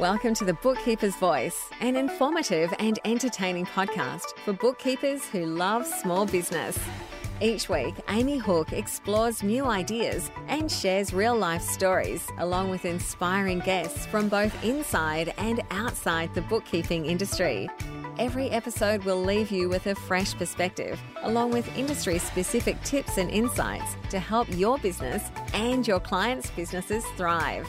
Welcome to the Bookkeeper's Voice, an informative and entertaining podcast for bookkeepers who love small business. Each week, Amy Hooke explores new ideas and shares real life stories, along with inspiring guests from both inside and outside the bookkeeping industry. Every episode will leave you with a fresh perspective, along with industry specific tips and insights to help your business and your clients' businesses thrive.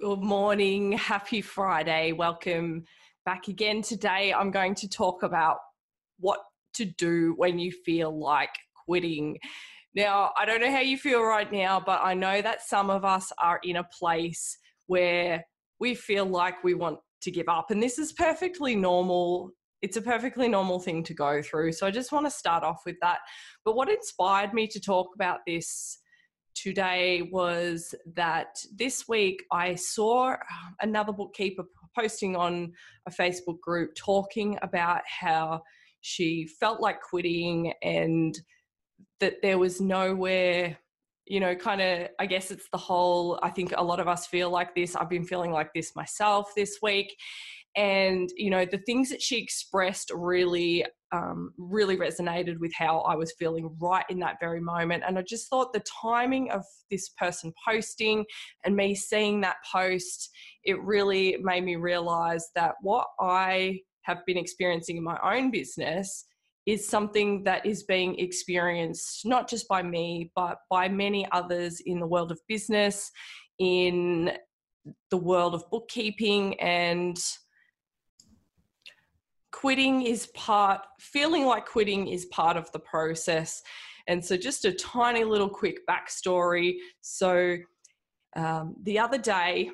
Good morning. Happy Friday. Welcome back again. Today, I'm going to talk about what to do when you feel like quitting. Now, I don't know how you feel right now, but I know that some of us are in a place where we feel like we want to give up. And this is perfectly normal. It's a perfectly normal thing to go through. So I just want to start off with that. But what inspired me to talk about this today was that this week I saw um, another bookkeeper posting on a Facebook group talking about how she felt like quitting and that there was nowhere you know kind of i guess it's the whole i think a lot of us feel like this i've been feeling like this myself this week and you know the things that she expressed really um, really resonated with how I was feeling right in that very moment. And I just thought the timing of this person posting and me seeing that post, it really made me realize that what I have been experiencing in my own business is something that is being experienced not just by me, but by many others in the world of business, in the world of bookkeeping, and quitting is part, feeling like quitting is part of the process. And so, just a tiny little quick backstory. So, um, the other day,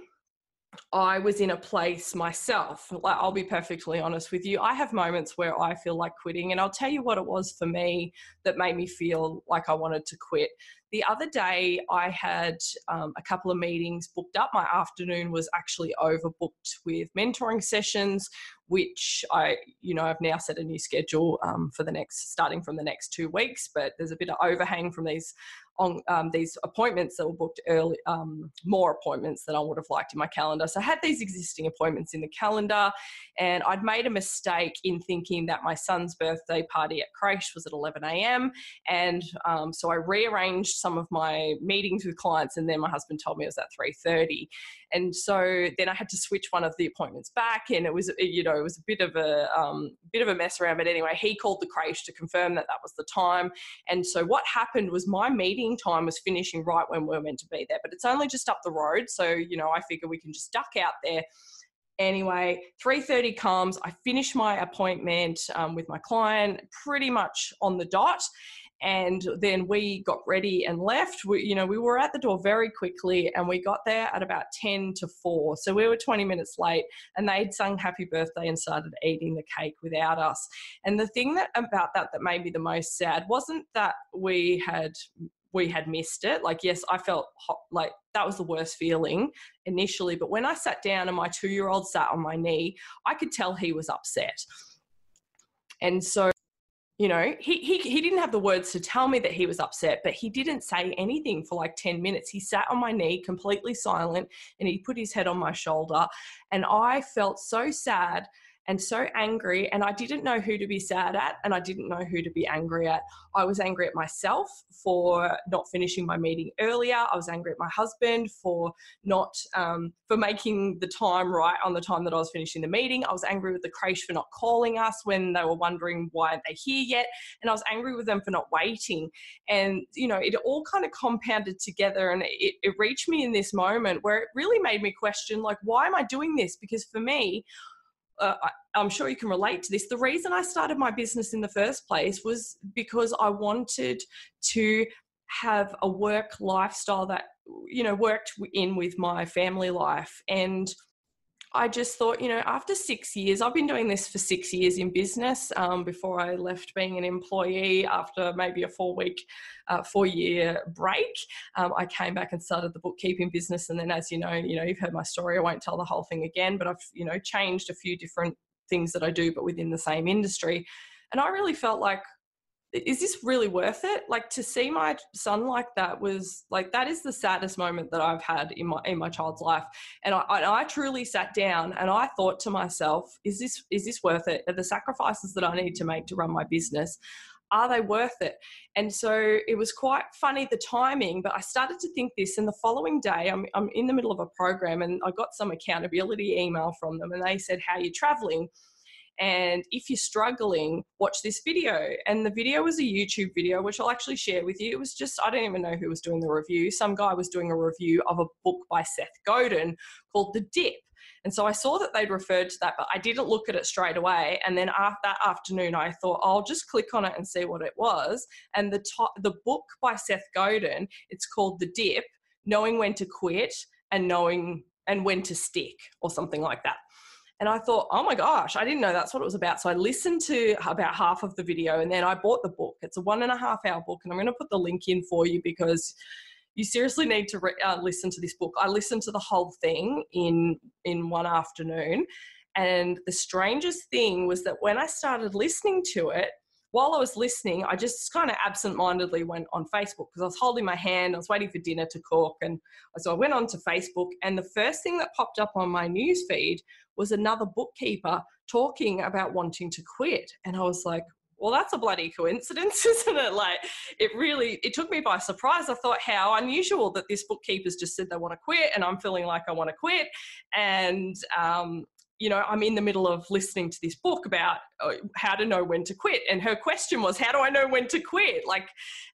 I was in a place myself. Like, I'll be perfectly honest with you. I have moments where I feel like quitting, and I'll tell you what it was for me that made me feel like I wanted to quit. The other day, I had um, a couple of meetings booked up. My afternoon was actually overbooked with mentoring sessions, which I, you know, I've now set a new schedule um, for the next, starting from the next two weeks. But there's a bit of overhang from these on um, these appointments that were booked early, um, more appointments than I would have liked in my calendar. So I had these existing appointments in the calendar, and I'd made a mistake in thinking that my son's birthday party at creche was at 11 a.m. And um, so I rearranged some of my meetings with clients, and then my husband told me it was at 3:30. And so then I had to switch one of the appointments back, and it was you know it was a bit of a um, bit of a mess around. But anyway, he called the creche to confirm that that was the time. And so what happened was my meeting time was finishing right when we were meant to be there, but it's only just up the road, so you know I figure we can just duck out there. Anyway 3.30 comes i finish my appointment um, with my client pretty much on the dot and then we got ready and left. We, you know we were at the door very quickly and we got there at about 10 to 4 so we were 20 minutes late and they'd sung happy birthday and started eating the cake without us. And the thing that about that that made me the most sad wasn't that we had we had missed it. Like, yes, I felt hot, like that was the worst feeling initially. But when I sat down and my two year old sat on my knee, I could tell he was upset. And so, you know, he, he, he didn't have the words to tell me that he was upset, but he didn't say anything for like 10 minutes. He sat on my knee, completely silent, and he put his head on my shoulder. And I felt so sad and so angry and I didn't know who to be sad at and I didn't know who to be angry at. I was angry at myself for not finishing my meeting earlier. I was angry at my husband for not um, for making the time right on the time that I was finishing the meeting. I was angry with the creche for not calling us when they were wondering why aren't they here yet, and I was angry with them for not waiting. And you know, it all kind of compounded together, and it, it reached me in this moment where it really made me question, like, why am I doing this? Because for me, uh, I'm sure you can relate to this. The reason I started my business in the first place was because I wanted to have a work lifestyle that you know worked in with my family life and I just thought, you know, after six years, I've been doing this for six years in business um, before I left being an employee after maybe a four week, uh, four year break. Um, I came back and started the bookkeeping business. And then, as you know, you know, you've heard my story. I won't tell the whole thing again, but I've, you know, changed a few different things that I do, but within the same industry. And I really felt like is this really worth it? Like to see my son like that was like that is the saddest moment that i've had in my in my child's life. And i i, I truly sat down and i thought to myself is this is this worth it? Are the sacrifices that i need to make to run my business are they worth it? And so it was quite funny the timing but i started to think this and the following day i'm, I'm in the middle of a program and i got some accountability email from them and they said how are you traveling and if you're struggling, watch this video. And the video was a YouTube video, which I'll actually share with you. It was just, I don't even know who was doing the review. Some guy was doing a review of a book by Seth Godin called The Dip. And so I saw that they'd referred to that, but I didn't look at it straight away. And then after that afternoon, I thought I'll just click on it and see what it was. And the top, the book by Seth Godin, it's called The Dip: Knowing When to Quit and Knowing and When to Stick, or something like that. And I thought, oh my gosh, I didn't know that's what it was about. So I listened to about half of the video and then I bought the book. It's a one and a half hour book, and I'm going to put the link in for you because you seriously need to re- uh, listen to this book. I listened to the whole thing in in one afternoon, and the strangest thing was that when I started listening to it, while I was listening, I just kind of absent-mindedly went on Facebook because I was holding my hand, I was waiting for dinner to cook, and so I went on to Facebook, and the first thing that popped up on my news feed was another bookkeeper talking about wanting to quit. And I was like, well, that's a bloody coincidence, isn't it? Like, it really, it took me by surprise. I thought, how unusual that this bookkeeper's just said they want to quit, and I'm feeling like I want to quit. And, um, you know, I'm in the middle of listening to this book about uh, how to know when to quit. And her question was, how do I know when to quit? Like,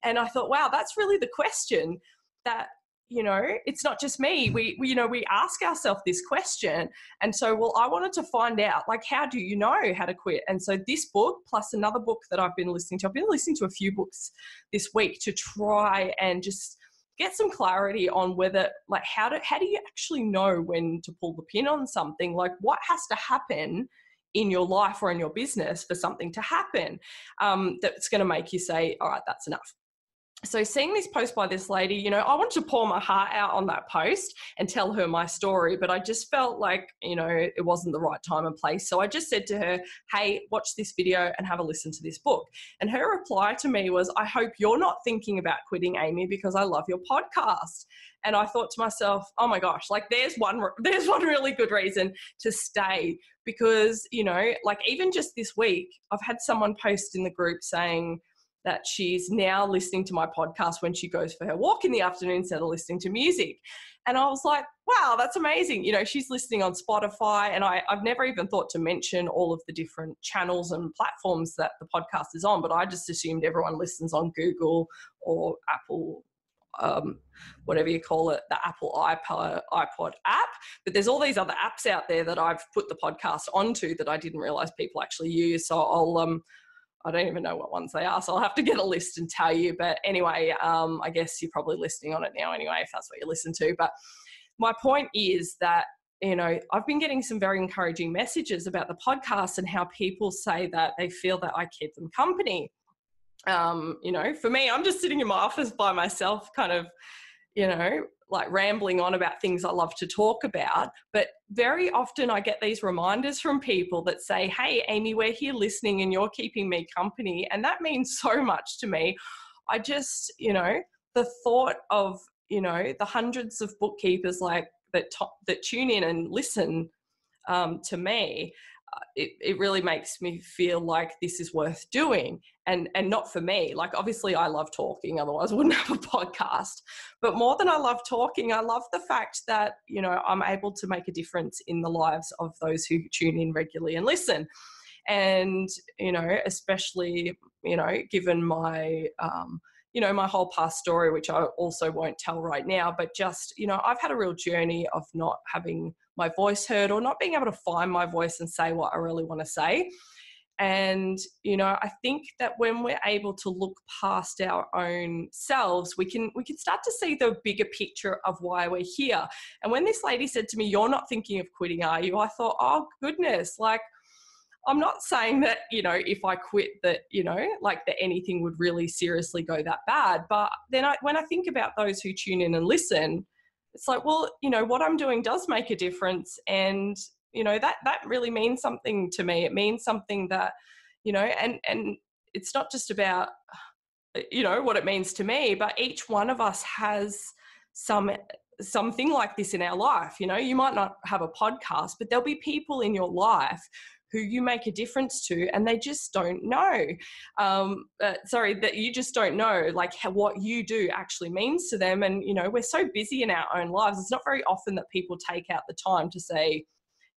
and I thought, wow, that's really the question that you know it's not just me. We, we, you know we ask ourselves this question. And so well i wanted to find out like how do you know how to quit? And so this book plus another book that i've been listening to i've been listening to a few books this week to try and just get some clarity on whether like how do how do you actually know when to pull the pin on something? Like what has to happen in your life or in your business for something to happen um, that's going to make you say all right that's enough so seeing this post by this lady you know i wanted to pour my heart out on that post and tell her my story but i just felt like you know it wasn't the right time and place. So i just said to her hey watch this video and have a listen to this book. And her reply to me was i hope you're not thinking about quitting amy because i love your podcast. And i thought to myself oh my gosh like there's one there's one really good reason to stay because you know like even just this week i've had someone post in the group saying that she's now listening to my podcast when she goes for her walk in the afternoon instead of listening to music. And I was like, wow, that's amazing. You know, she's listening on Spotify, and I, have never even thought to mention all of the different channels and platforms that the podcast is on, but I just assumed everyone listens on Google or Apple. Um, whatever you call it, the Apple iPod, iPod app. But there's all these other apps out there that I've put the podcast onto that I didn't realize people actually use. So I'll um, I don't even know what ones they are, so I'll have to get a list and tell you. But anyway, um, I guess you're probably listening on it now anyway, if that's what you listen to. But my point is that you know I've been getting some very encouraging messages about the podcast and how people say that they feel that I keep them company. Um, you know, for me, I'm just sitting in my office by myself, kind of, you know, like rambling on about things I love to talk about. But very often I get these reminders from people that say, Hey, Amy, we're here listening and you're keeping me company. And that means so much to me. I just, you know, the thought of, you know, the hundreds of bookkeepers like that, to- that tune in and listen um, to me it, it really makes me feel like this is worth doing and and not for me. Like obviously i love talking otherwise i wouldn't have a podcast. But more than i love talking i love the fact that you know i'm able to make a difference in the lives of those who tune in regularly and listen. And you know especially you know given my um, you know my whole past story which i also won't tell right now but just you know i've had a real journey of not having my voice heard or not being able to find my voice and say what I really want to say. And, you know, I think that when we're able to look past our own selves, we can we can start to see the bigger picture of why we're here. And when this lady said to me, You're not thinking of quitting, are you? I thought, oh goodness, like I'm not saying that, you know, if I quit that, you know, like that anything would really seriously go that bad. But then I, when I think about those who tune in and listen, it's like well you know what i'm doing does make a difference and you know that that really means something to me. It means something that you know and and it's not just about you know what it means to me but each one of us has some something like this in our life. You know you might not have a podcast but there'll be people in your life who you make a difference to and they just don't know um, uh, sorry that you just don't know like how, what you do actually means to them and you know we're so busy in our own lives it's not very often that people take out the time to say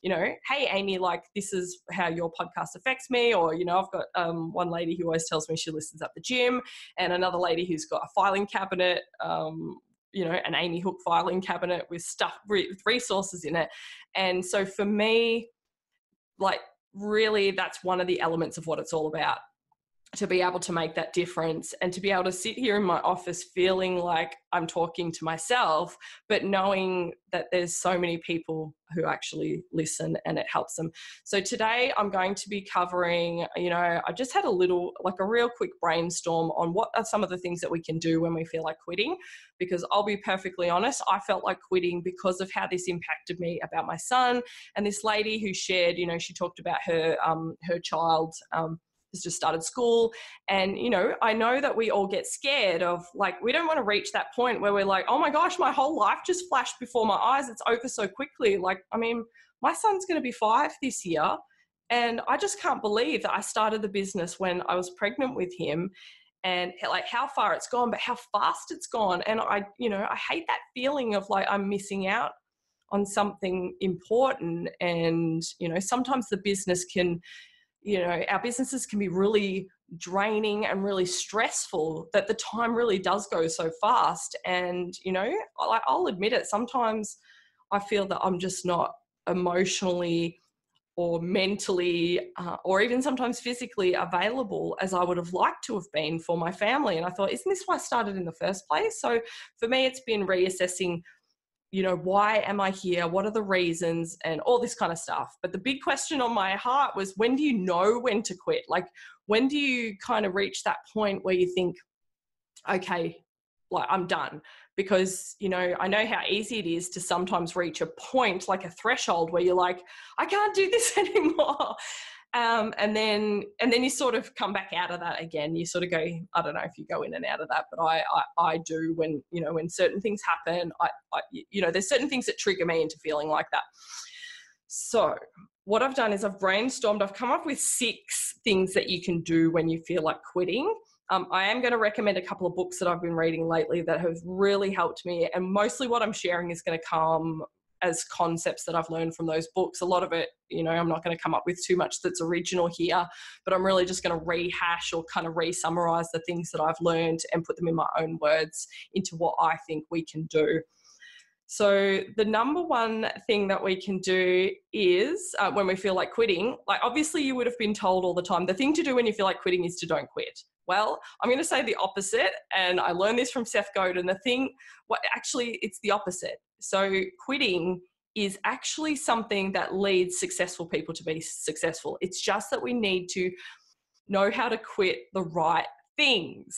you know, hey, Amy, like this is how your podcast affects me. Or, you know, I've got um, one lady who always tells me she listens at the gym, and another lady who's got a filing cabinet, um, you know, an Amy Hooke filing cabinet with stuff, with resources in it. And so for me, like, really, that's one of the elements of what it's all about to be able to make that difference and to be able to sit here in my office feeling like I'm talking to myself, but knowing that there's so many people who actually listen and it helps them. So today I'm going to be covering, you know, I just had a little, like a real quick brainstorm on what are some of the things that we can do when we feel like quitting. Because I'll be perfectly honest, I felt like quitting because of how this impacted me about my son and this lady who shared, you know, she talked about her um, her child. Um, has just started school. And, you know, I know that we all get scared of like, we don't want to reach that point where we're like, oh my gosh, my whole life just flashed before my eyes. It's over so quickly. Like, I mean, my son's going to be five this year. And I just can't believe that I started the business when I was pregnant with him and like how far it's gone, but how fast it's gone. And I, you know, I hate that feeling of like I'm missing out on something important. And, you know, sometimes the business can, you know our businesses can be really draining and really stressful that the time really does go so fast. And you know i'll admit it sometimes i feel that i'm just not emotionally or mentally uh, or even sometimes physically available as i would have liked to have been for my family. And i thought isn't this why i started in the first place? So for me it's been reassessing you know, why am I here? What are the reasons? And all this kind of stuff. But the big question on my heart was when do you know when to quit? Like, when do you kind of reach that point where you think, okay, like I'm done? Because, you know, I know how easy it is to sometimes reach a point, like a threshold, where you're like, I can't do this anymore. Um, and then and then you sort of come back out of that again. You sort of go, I don't know if you go in and out of that, but I I, I do when you know when certain things happen. I, I you know there's certain things that trigger me into feeling like that. So what I've done is I've brainstormed. I've come up with six things that you can do when you feel like quitting. Um, I am going to recommend a couple of books that I've been reading lately that have really helped me. And mostly what I'm sharing is going to come as concepts that I've learned from those books. A lot of it, you know, I'm not going to come up with too much that's original here, but I'm really just going to rehash or kind of re summarize the things that I've learned and put them in my own words into what I think we can do. So, the number one thing that we can do is uh, when we feel like quitting, like obviously you would have been told all the time, the thing to do when you feel like quitting is to don't quit. Well, I'm going to say the opposite. And I learned this from Seth Godin. The thing, what actually, it's the opposite. So, quitting is actually something that leads successful people to be successful. It's just that we need to know how to quit the right things.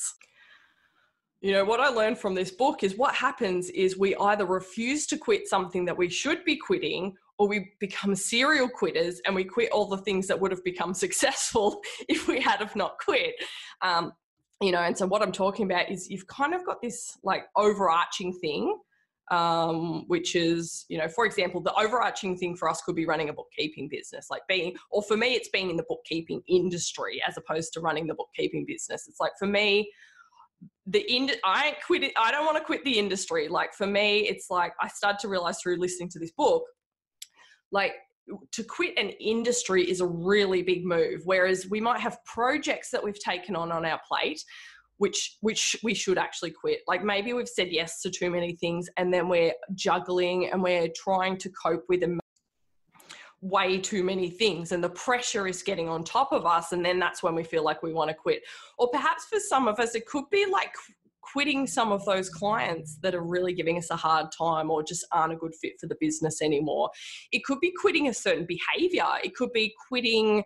You know, what I learned from this book is what happens is we either refuse to quit something that we should be quitting or we become serial quitters and we quit all the things that would have become successful if we had have not quit. Um, you know, and so what I'm talking about is you've kind of got this like overarching thing, um, which is, you know, for example, the overarching thing for us could be running a bookkeeping business, like being, or for me, it's being in the bookkeeping industry as opposed to running the bookkeeping business. It's like for me, the ind- I quit it. I don't want to quit the industry. Like for me, it's like I started to realize through listening to this book like to quit an industry is a really big move whereas we might have projects that we've taken on on our plate which which we should actually quit like maybe we've said yes to too many things and then we're juggling and we're trying to cope with way too many things and the pressure is getting on top of us and then that's when we feel like we want to quit or perhaps for some of us it could be like quitting some of those clients that are really giving us a hard time or just aren't a good fit for the business anymore. It could be quitting a certain behavior, it could be quitting.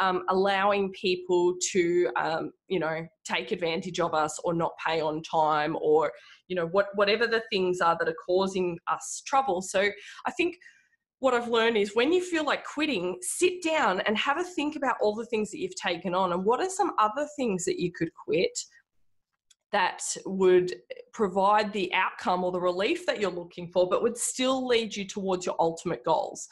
Um, allowing people to um, you know take advantage of us or not pay on time or you know what whatever the things are that are causing us trouble so i think what I've learned is when you feel like quitting, sit down and have a think about all the things that you've taken on and what are some other things that you could quit that would provide the outcome or the relief that you're looking for, but would still lead you towards your ultimate goals.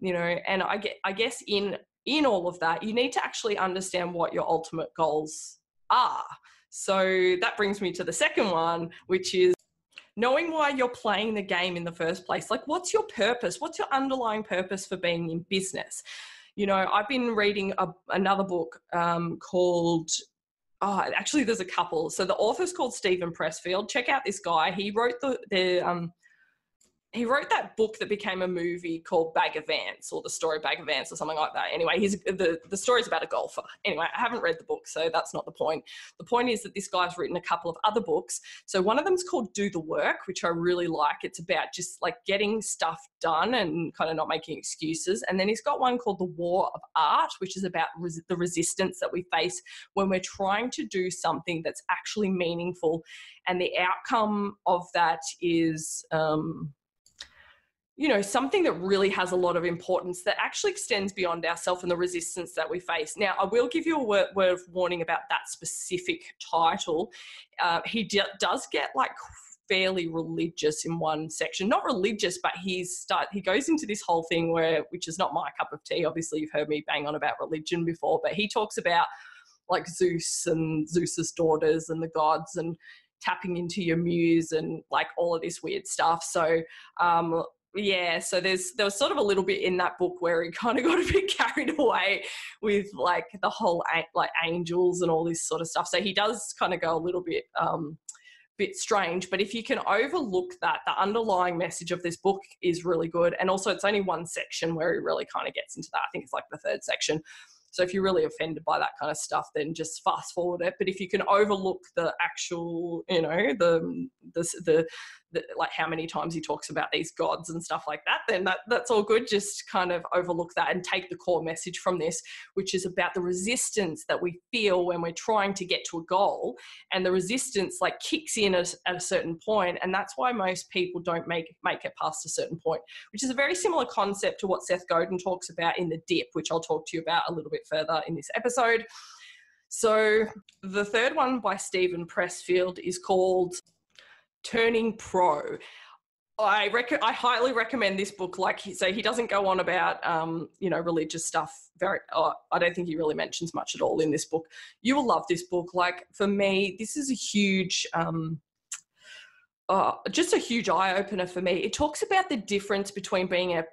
You know, and I get I guess in in all of that, you need to actually understand what your ultimate goals are. So that brings me to the second one, which is knowing why you're playing the game in the first place. Like, what's your purpose? What's your underlying purpose for being in business? You know, I've been reading a, another book um, called oh, actually, there's a couple. So the author's called Stephen Pressfield. Check out this guy. He wrote the the um, he wrote that book that became a movie called Bagger Vance or the story Bagger Vance or something like that. Anyway, he's the the story's about a golfer. Anyway, I haven't read the book, so that's not the point. The point is that this guy's written a couple of other books. So one of them's called Do the Work, which I really like. It's about just like getting stuff done and kind of not making excuses. And then he's got one called The War of Art, which is about res- the resistance that we face when we're trying to do something that's actually meaningful, and the outcome of that is. Um, you know something that really has a lot of importance that actually extends beyond ourselves and the resistance that we face. Now i will give you a word, word of warning about that specific title. Uh, he d- does get like fairly religious in one section. Not religious but he's start he goes into this whole thing where which is not my cup of tea. Obviously you've heard me bang on about religion before but he talks about like zeus and zeus's daughters and the gods and tapping into your muse and like all of this weird stuff. So um, yeah so there's there was sort of a little bit in that book where he kind of got a bit carried away with like the whole like angels and all this sort of stuff. So he does kind of go a little bit um bit strange but if you can overlook that the underlying message of this book is really good and also it's only one section where he really kind of gets into that. I think it's like the third section. So if you're really offended by that kind of stuff, then just fast forward it. But if you can overlook the actual, you know, the the the the, like how many times he talks about these gods and stuff like that, then that, that's all good. Just kind of overlook that and take the core message from this, which is about the resistance that we feel when we're trying to get to a goal. And the resistance like kicks in at, at a certain point, And that's why most people don't make, make it past a certain point, which is a very similar concept to what Seth Godin talks about in The Dip, which I'll talk to you about a little bit further in this episode. So, the third one by Stephen Pressfield is called turning pro. I rec- I highly recommend this book. Like, he, so he doesn't go on about, um, you know, religious stuff. Very, uh, I don't think he really mentions much at all in this book. You will love this book. Like for me, this is a huge um, uh, just a huge eye opener for me. It talks about the difference between being a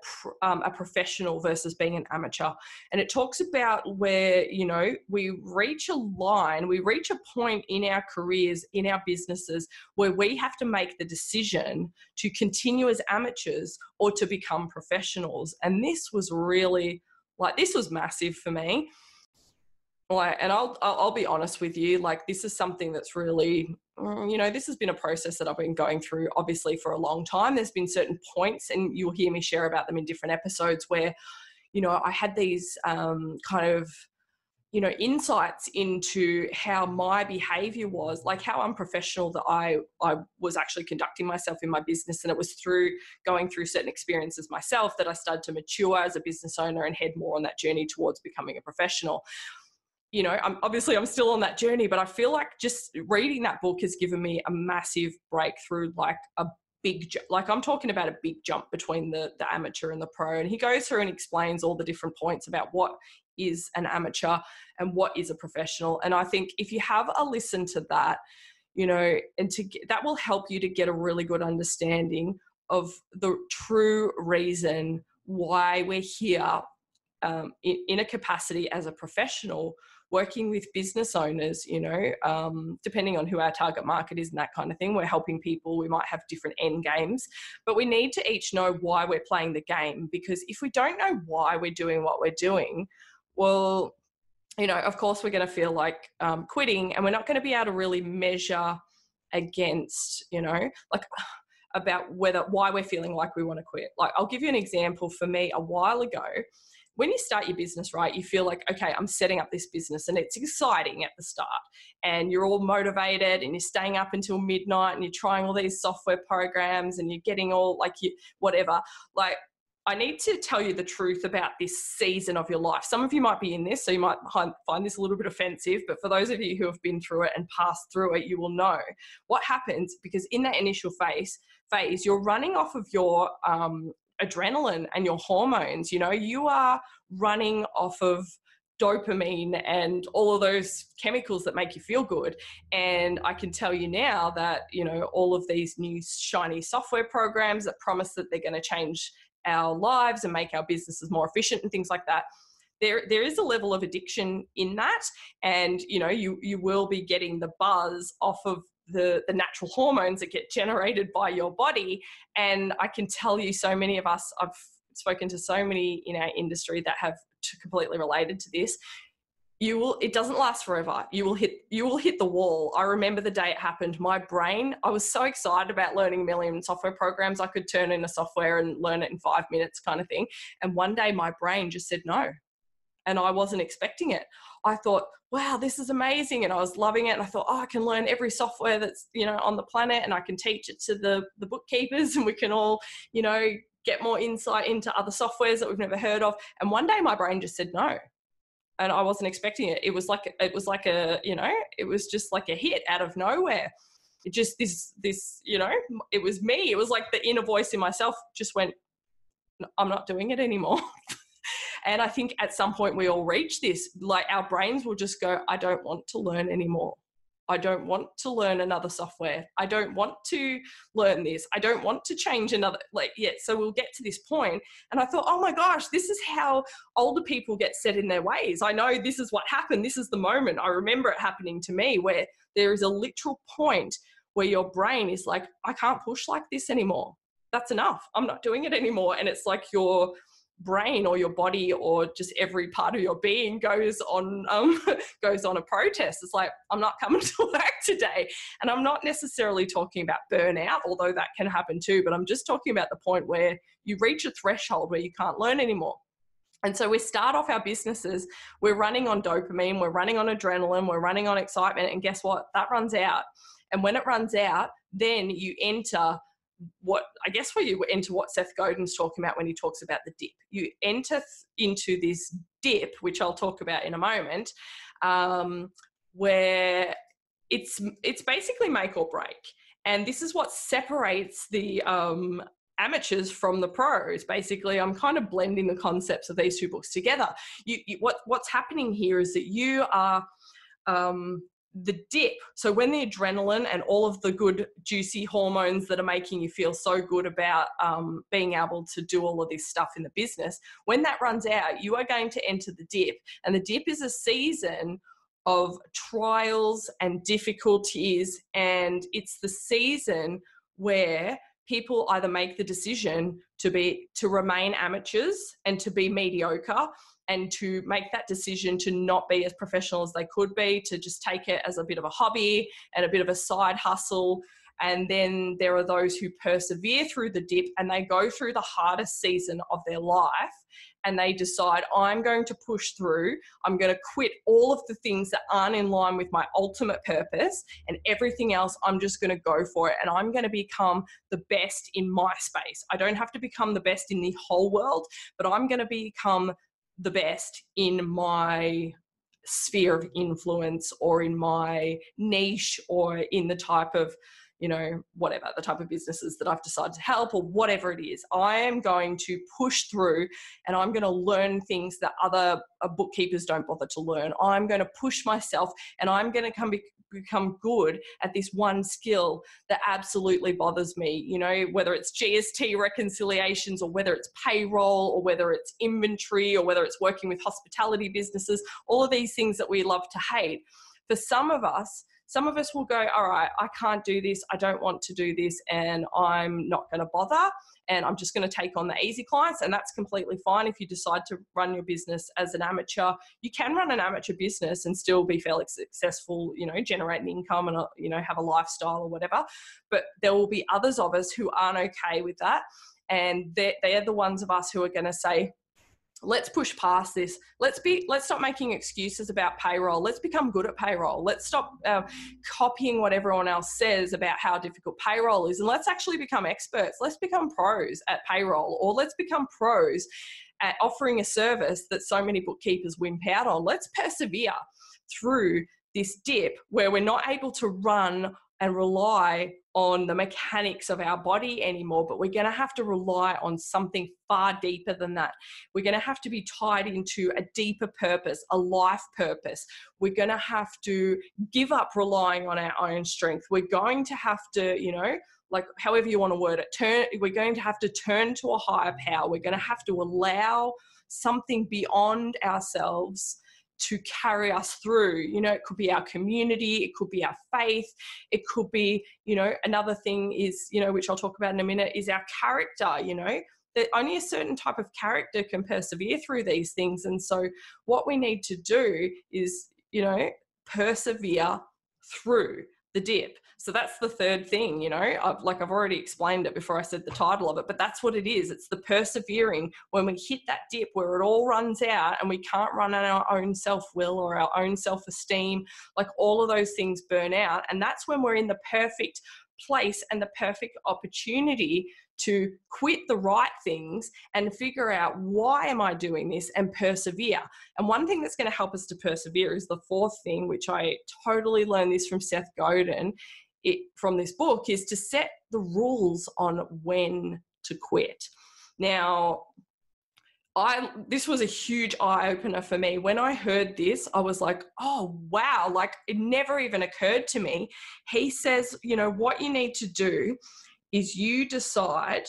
um, a professional versus being an amateur, and it talks about where you know we reach a line, we reach a point in our careers, in our businesses, where we have to make the decision to continue as amateurs or to become professionals. And this was really like this was massive for me like and I'll, I'll be honest with you like this is something that's really mm, you know this has been a process that i've been going through obviously for a long time. There's been certain points and you'll hear me share about them in different episodes where you know i had these um, kind of you know insights into how my behavior was like how unprofessional that i i was actually conducting myself in my business. And it was through going through certain experiences myself that i started to mature as a business owner and head more on that journey towards becoming a professional you know, I'm obviously I'm still on that journey, but I feel like just reading that book has given me a massive breakthrough, like a big, like I'm talking about a big jump between the the amateur and the pro. And he goes through and explains all the different points about what is an amateur and what is a professional. And I think if you have a listen to that, you know, and to that will help you to get a really good understanding of the true reason why we're here um, in, in, a capacity as a professional working with business owners, you know, um, depending on who our target market is and that kind of thing. We're helping people, we might have different end games, but we need to each know why we're playing the game because if we don't know why we're doing what we're doing, well, you know, of course, we're going to feel like um, quitting and we're not going to be able to really measure against, you know, like about whether why we're feeling like we want to quit. Like, I'll give you an example for me a while ago when you start your business, right, you feel like, okay, I'm setting up this business and it's exciting at the start. And you're all motivated and you're staying up until midnight and you're trying all these software programs and you're getting all like you, whatever. Like, I need to tell you the truth about this season of your life. Some of you might be in this, so you might find this a little bit offensive, but for those of you who have been through it and passed through it, you will know what happens because in that initial phase, phase you're running off of your um, adrenaline and your hormones. You know, you are running off of dopamine and all of those chemicals that make you feel good. And I can tell you now that, you know, all of these new shiny software programs that promise that they're going to change our lives and make our businesses more efficient and things like that there there is a level of addiction in that and you know you you will be getting the buzz off of the the natural hormones that get generated by your body. And i can tell you so many of us i've spoken to so many in our industry that have completely related to this. You will it doesn't last forever. You will hit you will hit the wall. I remember the day it happened. My brain i was so excited about learning million software programs. I could turn in a software and learn it in five minutes kind of thing. And one day my brain just said no and i wasn't expecting it i thought wow this is amazing and i was loving it and i thought oh i can learn every software that's you know on the planet and i can teach it to the the bookkeepers and we can all you know get more insight into other softwares that we've never heard of and one day my brain just said no and I wasn't expecting it. It was like it was like a you know it was just like a hit out of nowhere. It just this this you know it was me. It was like the inner voice in myself just went, I'm not doing it anymore. and I think at some point we all reach this. Like our brains will just go, I don't want to learn anymore. I don't want to learn another software. I don't want to learn this. I don't want to change another. Like, yeah, so we'll get to this point. And I thought, oh my gosh, this is how older people get set in their ways. I know this is what happened. This is the moment. I remember it happening to me where there is a literal point where your brain is like, I can't push like this anymore. That's enough. I'm not doing it anymore. And it's like you're brain or your body or just every part of your being goes on um, goes on a protest it's like i'm not coming to work today and i'm not necessarily talking about burnout although that can happen too but i'm just talking about the point where you reach a threshold where you can't learn anymore and so we start off our businesses, we're running on dopamine, we're running on adrenaline, we're running on excitement, and guess what? That runs out. And when it runs out, then you enter what I guess where you enter what Seth Godin's talking about when he talks about the dip. You enter into this dip, which I'll talk about in a moment, um, where it's it's basically make or break, and this is what separates the um, amateurs from the pros. Basically, I'm kind of blending the concepts of these two books together. You, you, what what's happening here is that you are um, the dip. So when the adrenaline and all of the good juicy hormones that are making you feel so good about um, being able to do all of this stuff in the business, when that runs out, you are going to enter the dip. And the dip is a season of trials and difficulties. And it's the season where people either make the decision to be to remain amateurs and to be mediocre and to make that decision to not be as professional as they could be, to just take it as a bit of a hobby and a bit of a side hustle. And then there are those who persevere through the dip and they go through the hardest season of their life and they decide, I'm going to push through. I'm going to quit all of the things that aren't in line with my ultimate purpose and everything else. I'm just going to go for it and I'm going to become the best in my space. I don't have to become the best in the whole world, but I'm going to become the best in my sphere of influence or in my niche or in the type of you know whatever the type of businesses that I've decided to help or whatever it is. I am going to push through and I'm going to learn things that other uh, bookkeepers don't bother to learn. I'm going to push myself and I'm going to come become good at this one skill that absolutely bothers me. You know, whether it's GST reconciliations or whether it's payroll or whether it's inventory or whether it's working with hospitality businesses, all of these things that we love to hate. For some of us, some of us will go, all right, I can't do this. I don't want to do this and I'm not going to bother and I'm just going to take on the easy clients. And that's completely fine if you decide to run your business as an amateur. You can run an amateur business and still be fairly successful, you know, generate an income and, uh, you know, have a lifestyle or whatever. But there will be others of us who aren't okay with that. And they're, they're the ones of us who are going to say, let's push past this. Let's be let's stop making excuses about payroll. Let's become good at payroll. Let's stop uh, copying what everyone else says about how difficult payroll is and let's actually become experts. Let's become pros at payroll or let's become pros at offering a service that so many bookkeepers wimp out on. Let's persevere through this dip where we're not able to run and rely on the mechanics of our body anymore, but we're going to have to rely on something far deeper than that. We're going to have to be tied into a deeper purpose, a life purpose. We're going to have to give up relying on our own strength. We're going to have to, you know, like however you want to word it, turn, we're going to have to turn to a higher power. We're going to have to allow something beyond ourselves to carry us through. You know, it could be our community, it could be our faith, it could be, you know, another thing is, you know, which I'll talk about in a minute, is our character, you know. That only a certain type of character can persevere through these things. And so what we need to do is, you know, persevere through the dip. So that's the third thing, you know, I've, like I've already explained it before I said the title of it, but that's what it is. It's the persevering when we hit that dip where it all runs out and we can't run on our own self will or our own self esteem, like all of those things burn out. And that's when we're in the perfect place and the perfect opportunity to quit the right things and figure out why am I doing this and persevere. And one thing that's going to help us to persevere is the fourth thing, which I totally learned this from Seth Godin it, from this book, is to set the rules on when to quit. Now, I this was a huge eye opener for me. When I heard this, I was like, "Oh, wow, like it never even occurred to me." He says, you know, what you need to do is you decide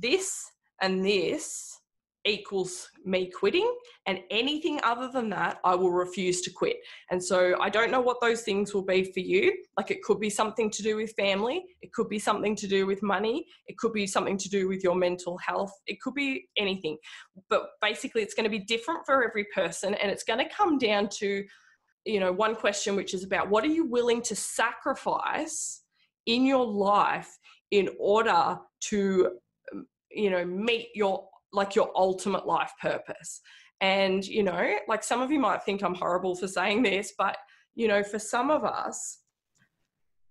this and this equals me quitting and anything other than that i will refuse to quit. And so i don't know what those things will be for you. Like it could be something to do with family it could be something to do with money it could be something to do with your mental health it could be anything. But basically it's going to be different for every person and it's going to come down to you know one question which is about what are you willing to sacrifice in your life in order to um, you know meet your like your ultimate life purpose. And you know like some of you might think i'm horrible for saying this but you know for some of us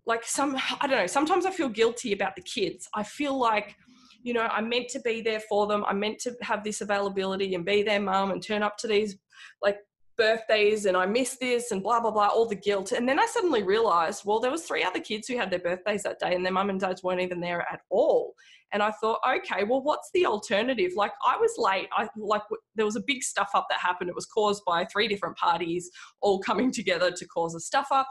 like some i don't know sometimes i feel guilty about the kids. I feel like you know i'm meant to be there for them. I'm meant to have this availability and be their mum and turn up to these like birthdays and I missed this and blah blah blah, all the guilt. And then I suddenly realized, well, there was three other kids who had their birthdays that day and their mum and dads weren't even there at all. And I thought, okay, well, what's the alternative? Like I was late. I like there was a big stuff up that happened. It was caused by three different parties all coming together to cause a stuff up.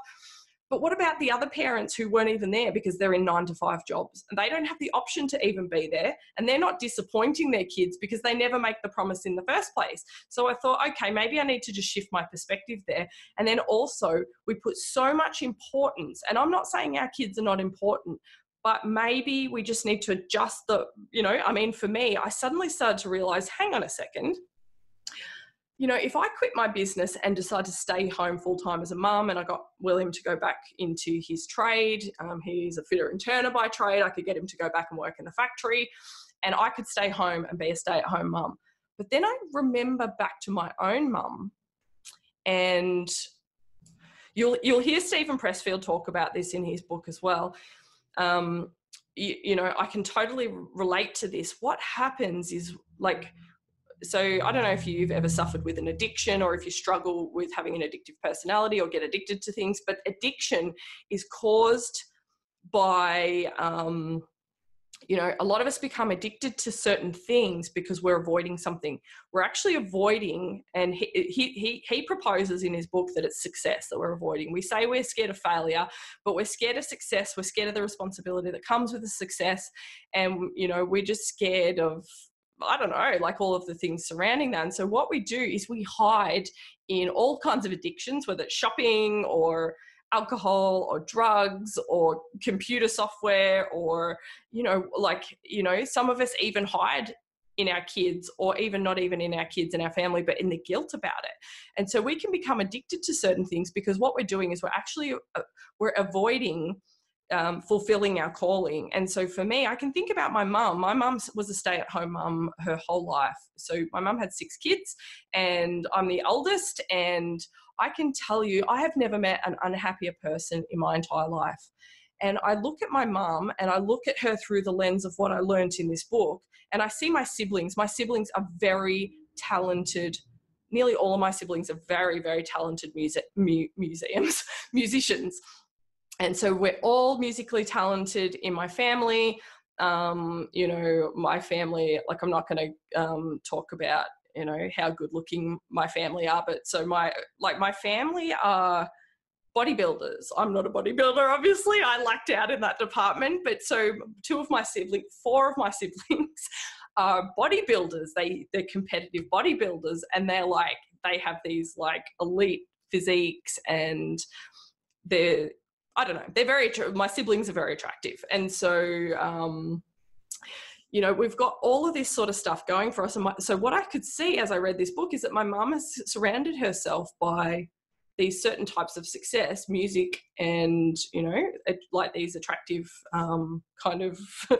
But what about the other parents who weren't even there because they're in nine to five jobs and they don't have the option to even be there and they're not disappointing their kids because they never make the promise in the first place? So I thought, okay, maybe I need to just shift my perspective there. And then also, we put so much importance, and I'm not saying our kids are not important, but maybe we just need to adjust the, you know, I mean, for me, I suddenly started to realize hang on a second you know, if I quit my business and decide to stay home full time as a mum, and I got William to go back into his trade, um, he's a fitter and turner by trade. I could get him to go back and work in the factory, and I could stay home and be a stay at home mum. But then I remember back to my own mum, and you'll you'll hear Stephen Pressfield talk about this in his book as well. Um, you, you know, I can totally relate to this. What happens is like so I don't know if you've ever suffered with an addiction or if you struggle with having an addictive personality or get addicted to things, but addiction is caused by, um, you know, a lot of us become addicted to certain things because we're avoiding something. We're actually avoiding, and he, he, he, he proposes in his book that it's success that we're avoiding. We say we're scared of failure, but we're scared of success. We're scared of the responsibility that comes with the success. And, you know, we're just scared of I don't know, like all of the things surrounding that. And so what we do is we hide in all kinds of addictions, whether it's shopping or alcohol or drugs or computer software or you know like you know some of us even hide in our kids or even not even in our kids and our family but in the guilt about it and so we can become addicted to certain things because what we're doing is we're actually uh, we're avoiding um, fulfilling our calling. And so for me, I can think about my mum. My mum was a stay at home mum her whole life. So my mum had six kids, and I'm the oldest. And I can tell you, I have never met an unhappier person in my entire life. And I look at my mum and I look at her through the lens of what I learned in this book. And I see my siblings. My siblings are very talented nearly all of my siblings are very, very talented music, mu- museums, musicians and so we're all musically talented in my family. Um, you know my family like i'm not going to um, talk about you know how good looking my family are but so my like my family are bodybuilders. I'm not a bodybuilder obviously. I lacked out in that department but so two of my siblings four of my siblings are bodybuilders. They they're competitive bodybuilders and they're like they have these like elite physiques and they're I don't know. They're very. My siblings are very attractive, and so um, you know we've got all of this sort of stuff going for us. And my, so what I could see as I read this book is that my mum has surrounded herself by these certain types of success, music, and you know, like these attractive um, kind of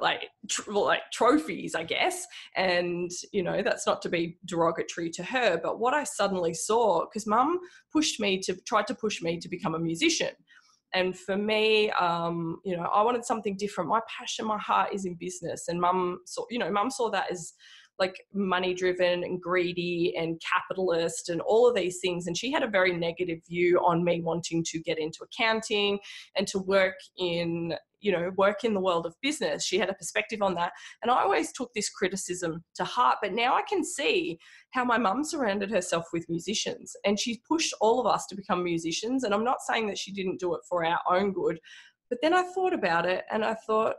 like tr- like trophies, I guess. And you know, that's not to be derogatory to her, but what I suddenly saw, because Mum pushed me to tried to push me to become a musician, and for me um, you know i wanted something different. My passion my heart is in business and mum saw you know mum saw that as like money driven and greedy and capitalist and all of these things. And she had a very negative view on me wanting to get into accounting and to work in you know work in the world of business. She had a perspective on that. And i always took this criticism to heart. But now i can see how my mum surrounded herself with musicians. And she pushed all of us to become musicians. And i'm not saying that she didn't do it for our own good. But then i thought about it and i thought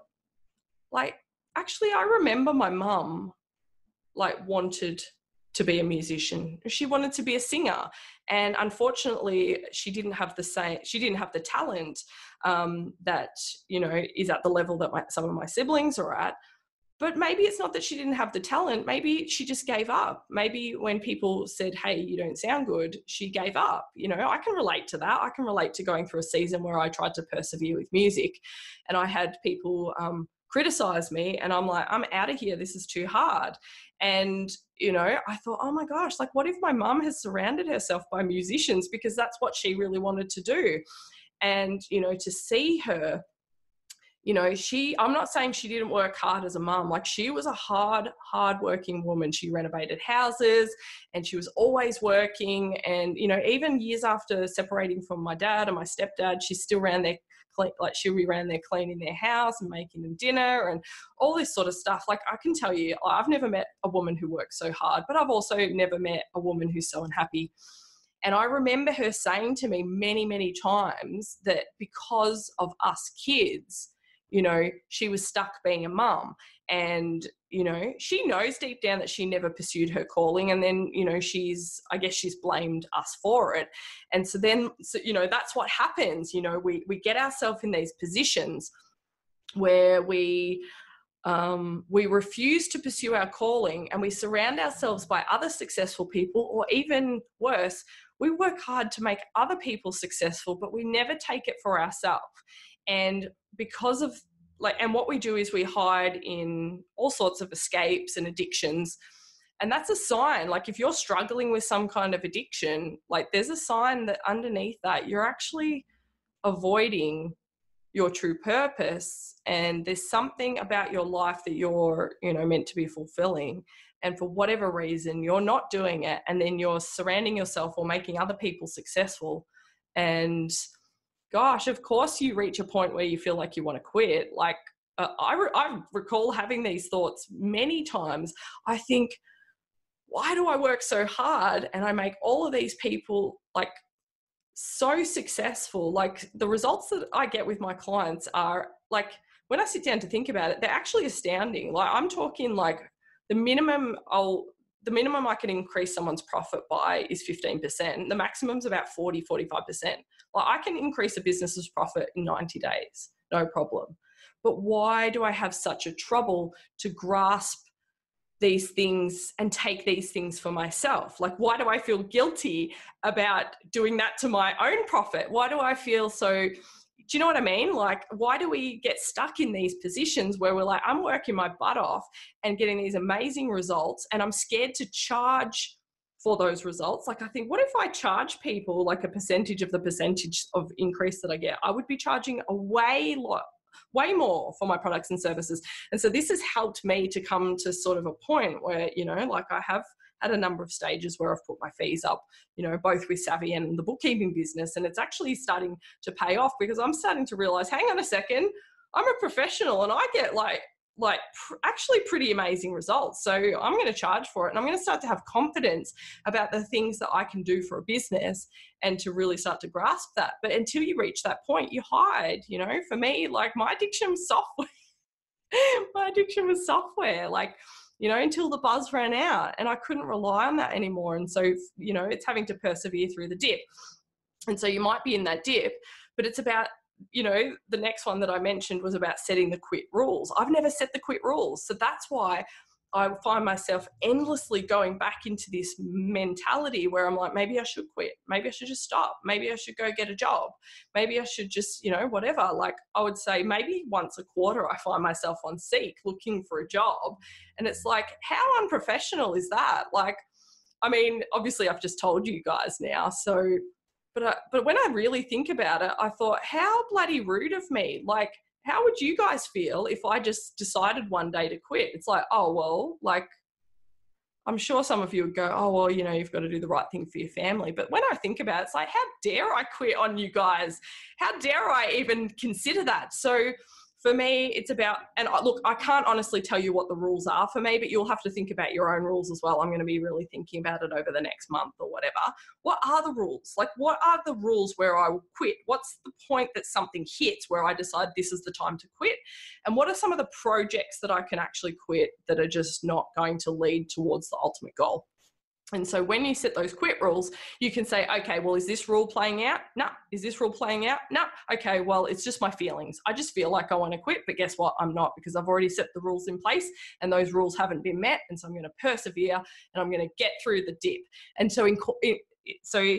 like actually i remember my mum like wanted to be a musician. She wanted to be a singer, and unfortunately, she didn't have the same. She didn't have the talent um, that you know is at the level that my, some of my siblings are at. But maybe it's not that she didn't have the talent. Maybe she just gave up. Maybe when people said, "Hey, you don't sound good," she gave up. You know, I can relate to that. I can relate to going through a season where I tried to persevere with music, and I had people um, criticize me, and I'm like, "I'm out of here. This is too hard." And, you know, I thought, oh my gosh, like what if my mum has surrounded herself by musicians because that's what she really wanted to do. And, you know, to see her, you know, she, I'm not saying she didn't work hard as a mom Like she was a hard, hard working woman. She renovated houses and she was always working. And, you know, even years after separating from my dad and my stepdad, she still ran their clean, like she'll be around there cleaning their house and making them dinner and all this sort of stuff. Like I can tell you, I've never met a woman who works so hard, but I've also never met a woman who's so unhappy. And I remember her saying to me many, many times that because of us kids, you know, she was stuck being a mum. And, you know, she knows deep down that she never pursued her calling. And then, you know, she's, I guess she's blamed us for it. And so then, so, you know, that's what happens. You know, we, we get ourselves in these positions where we, um, we refuse to pursue our calling and we surround ourselves by other successful people, or even worse, we work hard to make other people successful, but we never take it for ourselves and because of like and what we do is we hide in all sorts of escapes and addictions. And that's a sign like if you're struggling with some kind of addiction like there's a sign that underneath that you're actually avoiding your true purpose. And there's something about your life that you're you know meant to be fulfilling. And for whatever reason you're not doing it and then you're surrounding yourself or making other people successful. And gosh, of course you reach a point where you feel like you want to quit. Like uh, I, re- I recall having these thoughts many times. I think, why do I work so hard and I make all of these people like so successful? Like the results that I get with my clients are like, when I sit down to think about it, they're actually astounding. Like I'm talking like the minimum I'll the minimum I can increase someone's profit by is 15%. The maximum is about 40, 45%. Like I can increase a business's profit in 90 days, no problem. But why do I have such a trouble to grasp these things and take these things for myself? Like, why do I feel guilty about doing that to my own profit? Why do I feel so do you know what I mean? Like, why do we get stuck in these positions where we're like, I'm working my butt off and getting these amazing results, and I'm scared to charge for those results? Like, I think, what if I charge people like a percentage of the percentage of increase that I get? I would be charging a way lot way more for my products and services. And so this has helped me to come to sort of a point where, you know, like I have at a number of stages where I've put my fees up, you know, both with Savvy and the bookkeeping business. And it's actually starting to pay off because I'm starting to realize, hang on a second, I'm a professional and I get like like pr- actually pretty amazing results. So I'm going to charge for it and I'm going to start to have confidence about the things that I can do for a business and to really start to grasp that. But until you reach that point, you hide, you know, for me, like my addiction was software. my addiction was software. Like you know, until the buzz ran out. And I couldn't rely on that anymore. And so, you know, it's having to persevere through the dip. And so you might be in that dip, but it's about, you know, the next one that I mentioned was about setting the quit rules. I've never set the quit rules. So that's why I find myself endlessly going back into this mentality where I'm like, maybe I should quit. Maybe I should just stop. Maybe I should go get a job. Maybe I should just, you know, whatever. Like I would say, maybe once a quarter, I find myself on Seek looking for a job. And it's like, how unprofessional is that? Like, I mean, obviously, I've just told you guys now. So, but, I, but when I really think about it, I thought, how bloody rude of me. Like, how would you guys feel if I just decided one day to quit? It's like, oh, well, like, I'm sure some of you would go, oh, well, you know, you've got to do the right thing for your family. But when I think about it, it's like, how dare I quit on you guys? How dare I even consider that? So, for me, it's about, and look, I can't honestly tell you what the rules are for me, but you'll have to think about your own rules as well. I'm going to be really thinking about it over the next month or whatever. What are the rules? Like, what are the rules where I will quit? What's the point that something hits where I decide this is the time to quit? And what are some of the projects that I can actually quit that are just not going to lead towards the ultimate goal? And so when you set those quit rules, you can say, okay, well, is this rule playing out? No. Is this rule playing out? No. Okay, well, it's just my feelings. I just feel like I want to quit, but guess what? I'm not because I've already set the rules in place and those rules haven't been met. And so I'm going to persevere and I'm going to get through the dip. And so, in, so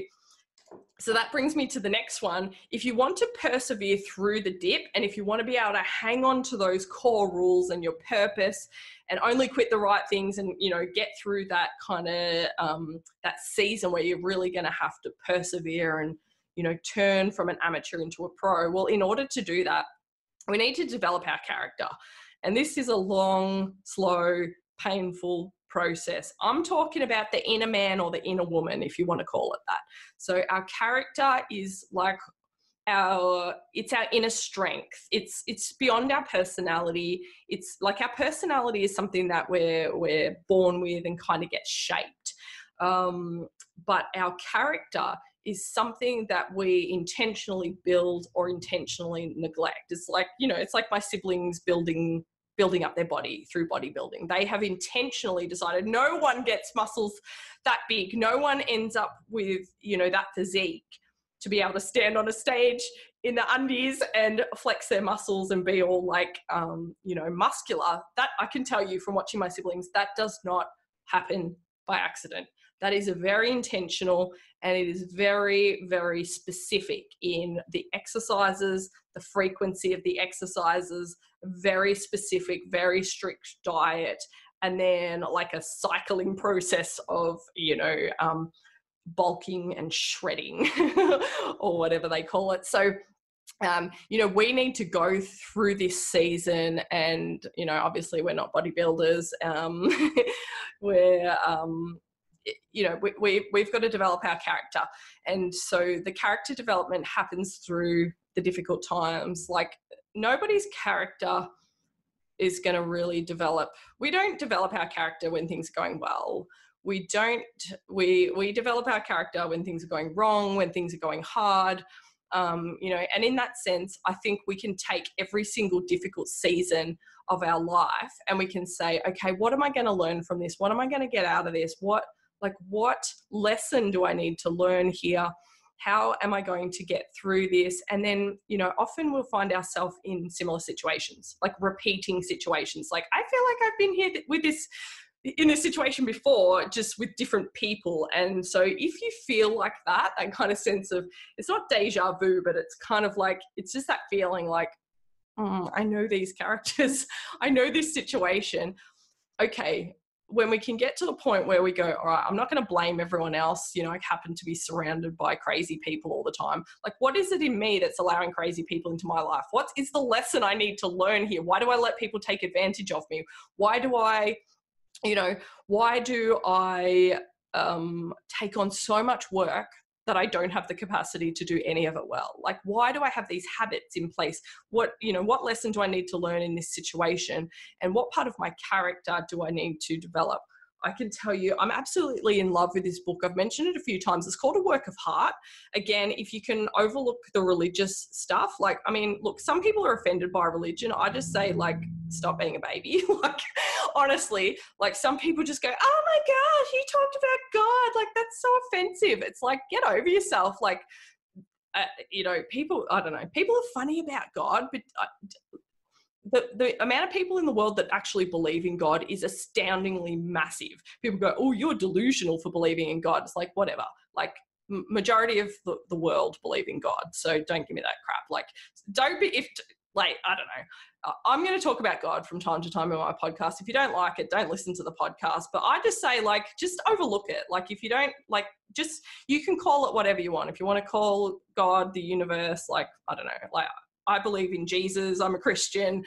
so that brings me to the next one. If you want to persevere through the dip and if you want to be able to hang on to those core rules and your purpose and only quit the right things and you know get through that kind of um, that season where you're really going to have to persevere and you know turn from an amateur into a pro, well in order to do that, we need to develop our character. And this is a long, slow, painful process. I'm talking about the inner man or the inner woman, if you want to call it that. So our character is like our it's our inner strength it's it's beyond our personality it's like our personality is something that we're we're born with and kind of gets shaped um, but our character is something that we intentionally build or intentionally neglect it's like you know it's like my siblings building building up their body through bodybuilding. They have intentionally decided no one gets muscles that big. No one ends up with, you know, that physique to be able to stand on a stage in the undies and flex their muscles and be all like, um, you know, muscular. That I can tell you from watching my siblings, that does not happen by accident. That is a very intentional and it is very, very specific in the exercises, the frequency of the exercises, very specific, very strict diet, and then like a cycling process of, you know, um, bulking and shredding or whatever they call it. So, um, you know, we need to go through this season, and you know, obviously, we're not bodybuilders. Um, we're um, you know we, we, we've got to develop our character. And so the character development happens through the difficult times. Like nobody's character is going to really develop. We don't develop our character when things are going well. We don't we we develop our character when things are going wrong when things are going hard. Um, you know and in that sense i think we can take every single difficult season of our life and we can say okay what am i going to learn from this? What am i going to get out of this? What like what lesson do i need to learn here how am i going to get through this and then you know often we'll find ourselves in similar situations like repeating situations like i feel like i've been here with this in this situation before, just with different people. And so if you feel like that, that kind of sense of it's not deja vu, but it's kind of like it's just that feeling like, mm, I know these characters, I know this situation. Okay, when we can get to the point where we go, all right, I'm not going to blame everyone else. You know, I happen to be surrounded by crazy people all the time. Like, what is it in me that's allowing crazy people into my life? What is the lesson I need to learn here? Why do I let people take advantage of me? Why do I you know, why do I um, take on so much work that I don't have the capacity to do any of it well? Like, why do I have these habits in place? What, you know, what lesson do I need to learn in this situation? And what part of my character do I need to develop? I can tell you, I'm absolutely in love with this book. I've mentioned it a few times. It's called A Work of Heart. Again, if you can overlook the religious stuff, like, I mean, look, some people are offended by religion. I just say, like, stop being a baby. like, honestly, like, some people just go, oh my gosh, you talked about God. Like, that's so offensive. It's like, get over yourself. Like, uh, you know, people, I don't know, people are funny about God, but uh, the, the amount of people in the world that actually believe in God is astoundingly massive. People go, oh, you're delusional for believing in God. It's like, whatever. Like, majority of the, the world believe in God. So don't give me that crap. Like, don't be, if, like, I don't know. I'm going to talk about God from time to time in my podcast. If you don't like it, don't listen to the podcast. But I just say, like, just overlook it. Like, if you don't, like, just, you can call it whatever you want. If you want to call God, the universe, like, I don't know, like, I believe in Jesus, I'm a Christian.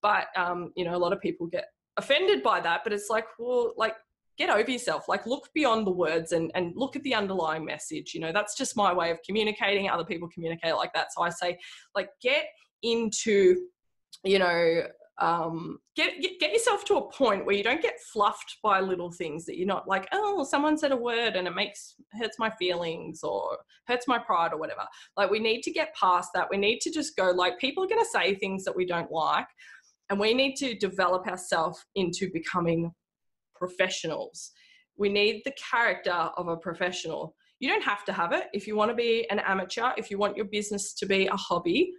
But, um, you know, a lot of people get offended by that. But it's like, well, like, get over yourself. Like, look beyond the words and, and look at the underlying message. You know, that's just my way of communicating. Other people communicate like that. So I say, like, get into, you know, um, get, get, get yourself to a point where you don't get fluffed by little things that you're not like oh someone said a word and it makes hurts my feelings or hurts my pride or whatever. Like we need to get past that. We need to just go like people are going to say things that we don't like and we need to develop ourselves into becoming professionals. We need the character of a professional. You don't have to have it. If you want to be an amateur if you want your business to be a hobby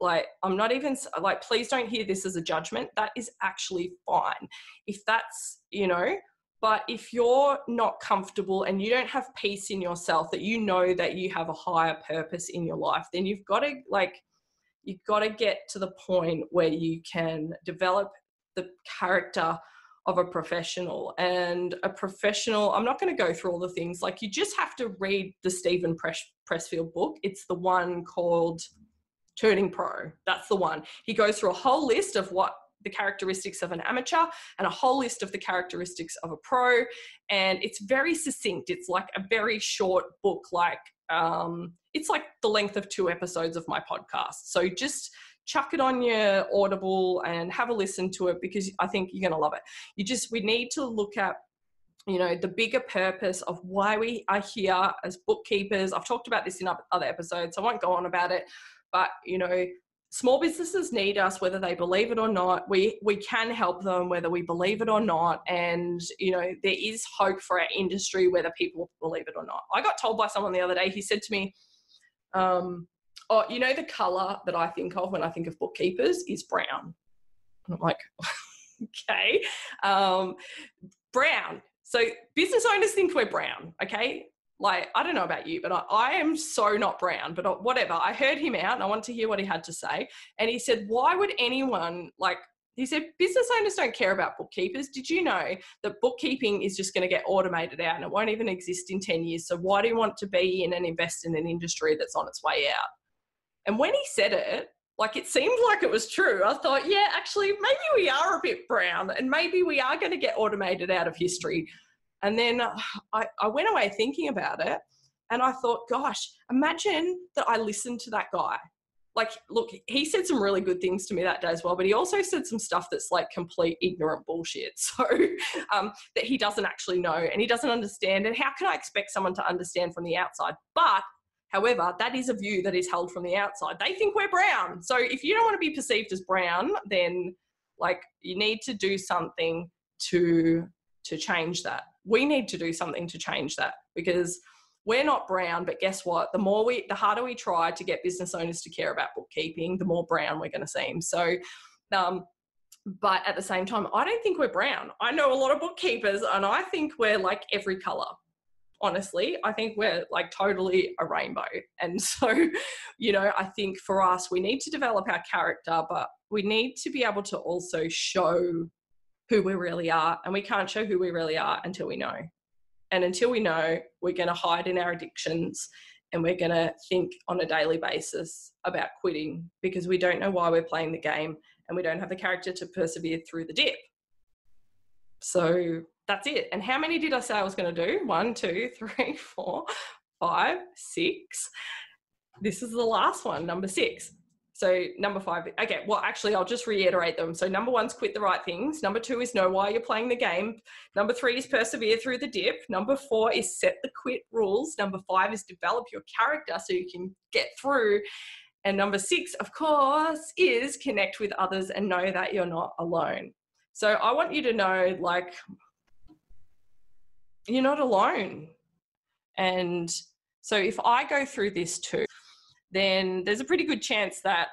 like i'm not even like please don't hear this as a judgment. That is actually fine. If that's you know but if you're not comfortable and you don't have peace in yourself that you know that you have a higher purpose in your life then you've got to like you've got to get to the point where you can develop the character of a professional. And a professional i'm not going to go through all the things. Like you just have to read the steven pressfield book. It's the one called turning pro. That's the one. He goes through a whole list of what the characteristics of an amateur and a whole list of the characteristics of a pro. And it's very succinct. It's like a very short book, like um, it's like the length of two episodes of my podcast. So just chuck it on your Audible and have a listen to it because I think you're going to love it. You just, we need to look at you know the bigger purpose of why we are here as bookkeepers i've talked about this in other episodes so i won't go on about it but you know small businesses need us whether they believe it or not. We we can help them whether we believe it or not. And you know there is hope for our industry whether people believe it or not. I got told by someone the other day he said to me um, oh you know the color that i think of when i think of bookkeepers is brown. And i'm like okay um, brown. So business owners think we're brown okay like i don't know about you but I, I, am so not brown but uh, whatever. I heard him out and i wanted to hear what he had to say. And he said why would anyone like he said business owners don't care about bookkeepers. Did you know that bookkeeping is just going to get automated out and it won't even exist in 10 years? So why do you want to be in and invest in an industry that's on its way out? And when he said it like it seemed like it was true. I thought yeah actually maybe we are a bit brown and maybe we are going to get automated out of history and then I, I went away thinking about it and I thought, gosh, imagine that I listened to that guy. Like, look, he said some really good things to me that day as well, but he also said some stuff that's like complete ignorant bullshit. So, um, that he doesn't actually know and he doesn't understand. And how can I expect someone to understand from the outside? But However, that is a view that is held from the outside. They think we're brown. So if you don't want to be perceived as brown, then like you need to do something to to change that we need to do something to change that because we're not brown but guess what the more we the harder we try to get business owners to care about bookkeeping the more brown we're going to seem so um, but at the same time, I don't think we're brown. I know a lot of bookkeepers and I think we're like every color. Honestly, I think we're like totally a rainbow. And so, you know, I think for us, we need to develop our character, but we need to be able to also show who we really are. And we can't show who we really are until we know. And until we know, we're going to hide in our addictions and we're going to think on a daily basis about quitting because we don't know why we're playing the game and we don't have the character to persevere through the dip. So that's it. And how many did I say I was going to do? One, two, three, four, five, six. This is the last one, number six. So number five, okay, well, actually, I'll just reiterate them. So number one's quit the right things. Number two is know why you're playing the game. Number three is persevere through the dip. Number four is set the quit rules. Number five is develop your character so you can get through. And number six, of course, is connect with others and know that you're not alone. So I want you to know, like, you're not alone. And so if I go through this too, then there's a pretty good chance that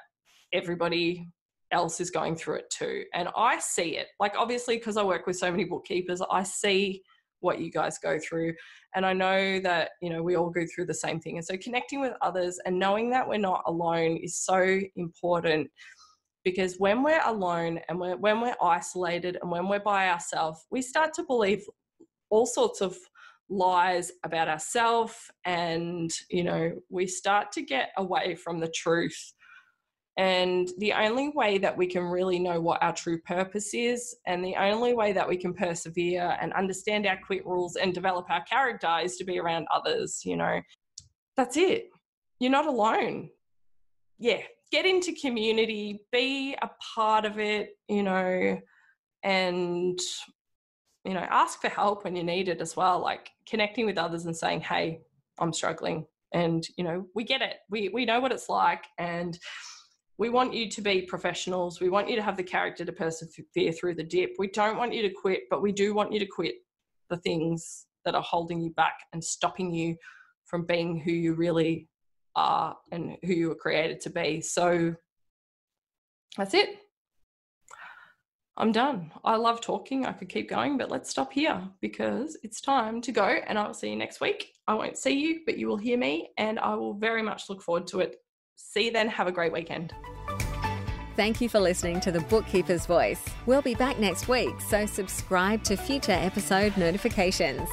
everybody else is going through it too. And I see it. Like, obviously, because I work with so many bookkeepers, I see what you guys go through. And I know that, you know, we all go through the same thing. And so connecting with others and knowing that we're not alone is so important because when we're alone and we're, when we're isolated and when we're by ourselves, we start to believe all sorts of lies about ourselves and, you know, we start to get away from the truth and the only way that we can really know what our true purpose is, and the only way that we can persevere and understand our quit rules and develop our character is to be around others, you know. That's it. You're not alone. Yeah, get into community, be a part of it, you know, and you know, ask for help when you need it as well, like connecting with others and saying, "Hey, I'm struggling." And you know, we get it. We we know what it's like and we want you to be professionals. We want you to have the character to persevere through the dip. We don't want you to quit, but we do want you to quit the things that are holding you back and stopping you from being who you really are and who you were created to be. So that's it. I'm done. I love talking. I could keep going, but let's stop here because it's time to go and I will see you next week. I won't see you, but you will hear me and I will very much look forward to it. See you then. Have a great weekend. Thank you for listening to The Bookkeeper's Voice. We'll be back next week, so subscribe to future episode notifications.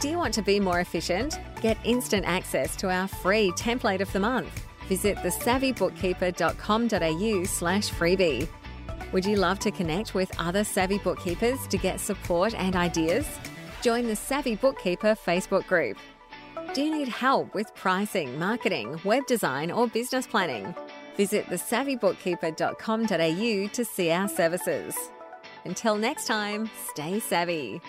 Do you want to be more efficient? Get instant access to our free template of the month. Visit thesavvybookkeeper.com.au slash freebie. Would you love to connect with other savvy bookkeepers to get support and ideas? Join the Savvy Bookkeeper Facebook group. Do you need help with pricing, marketing, web design, or business planning? Visit thesavvybookkeeper.com.au to see our services. Until next time, stay savvy.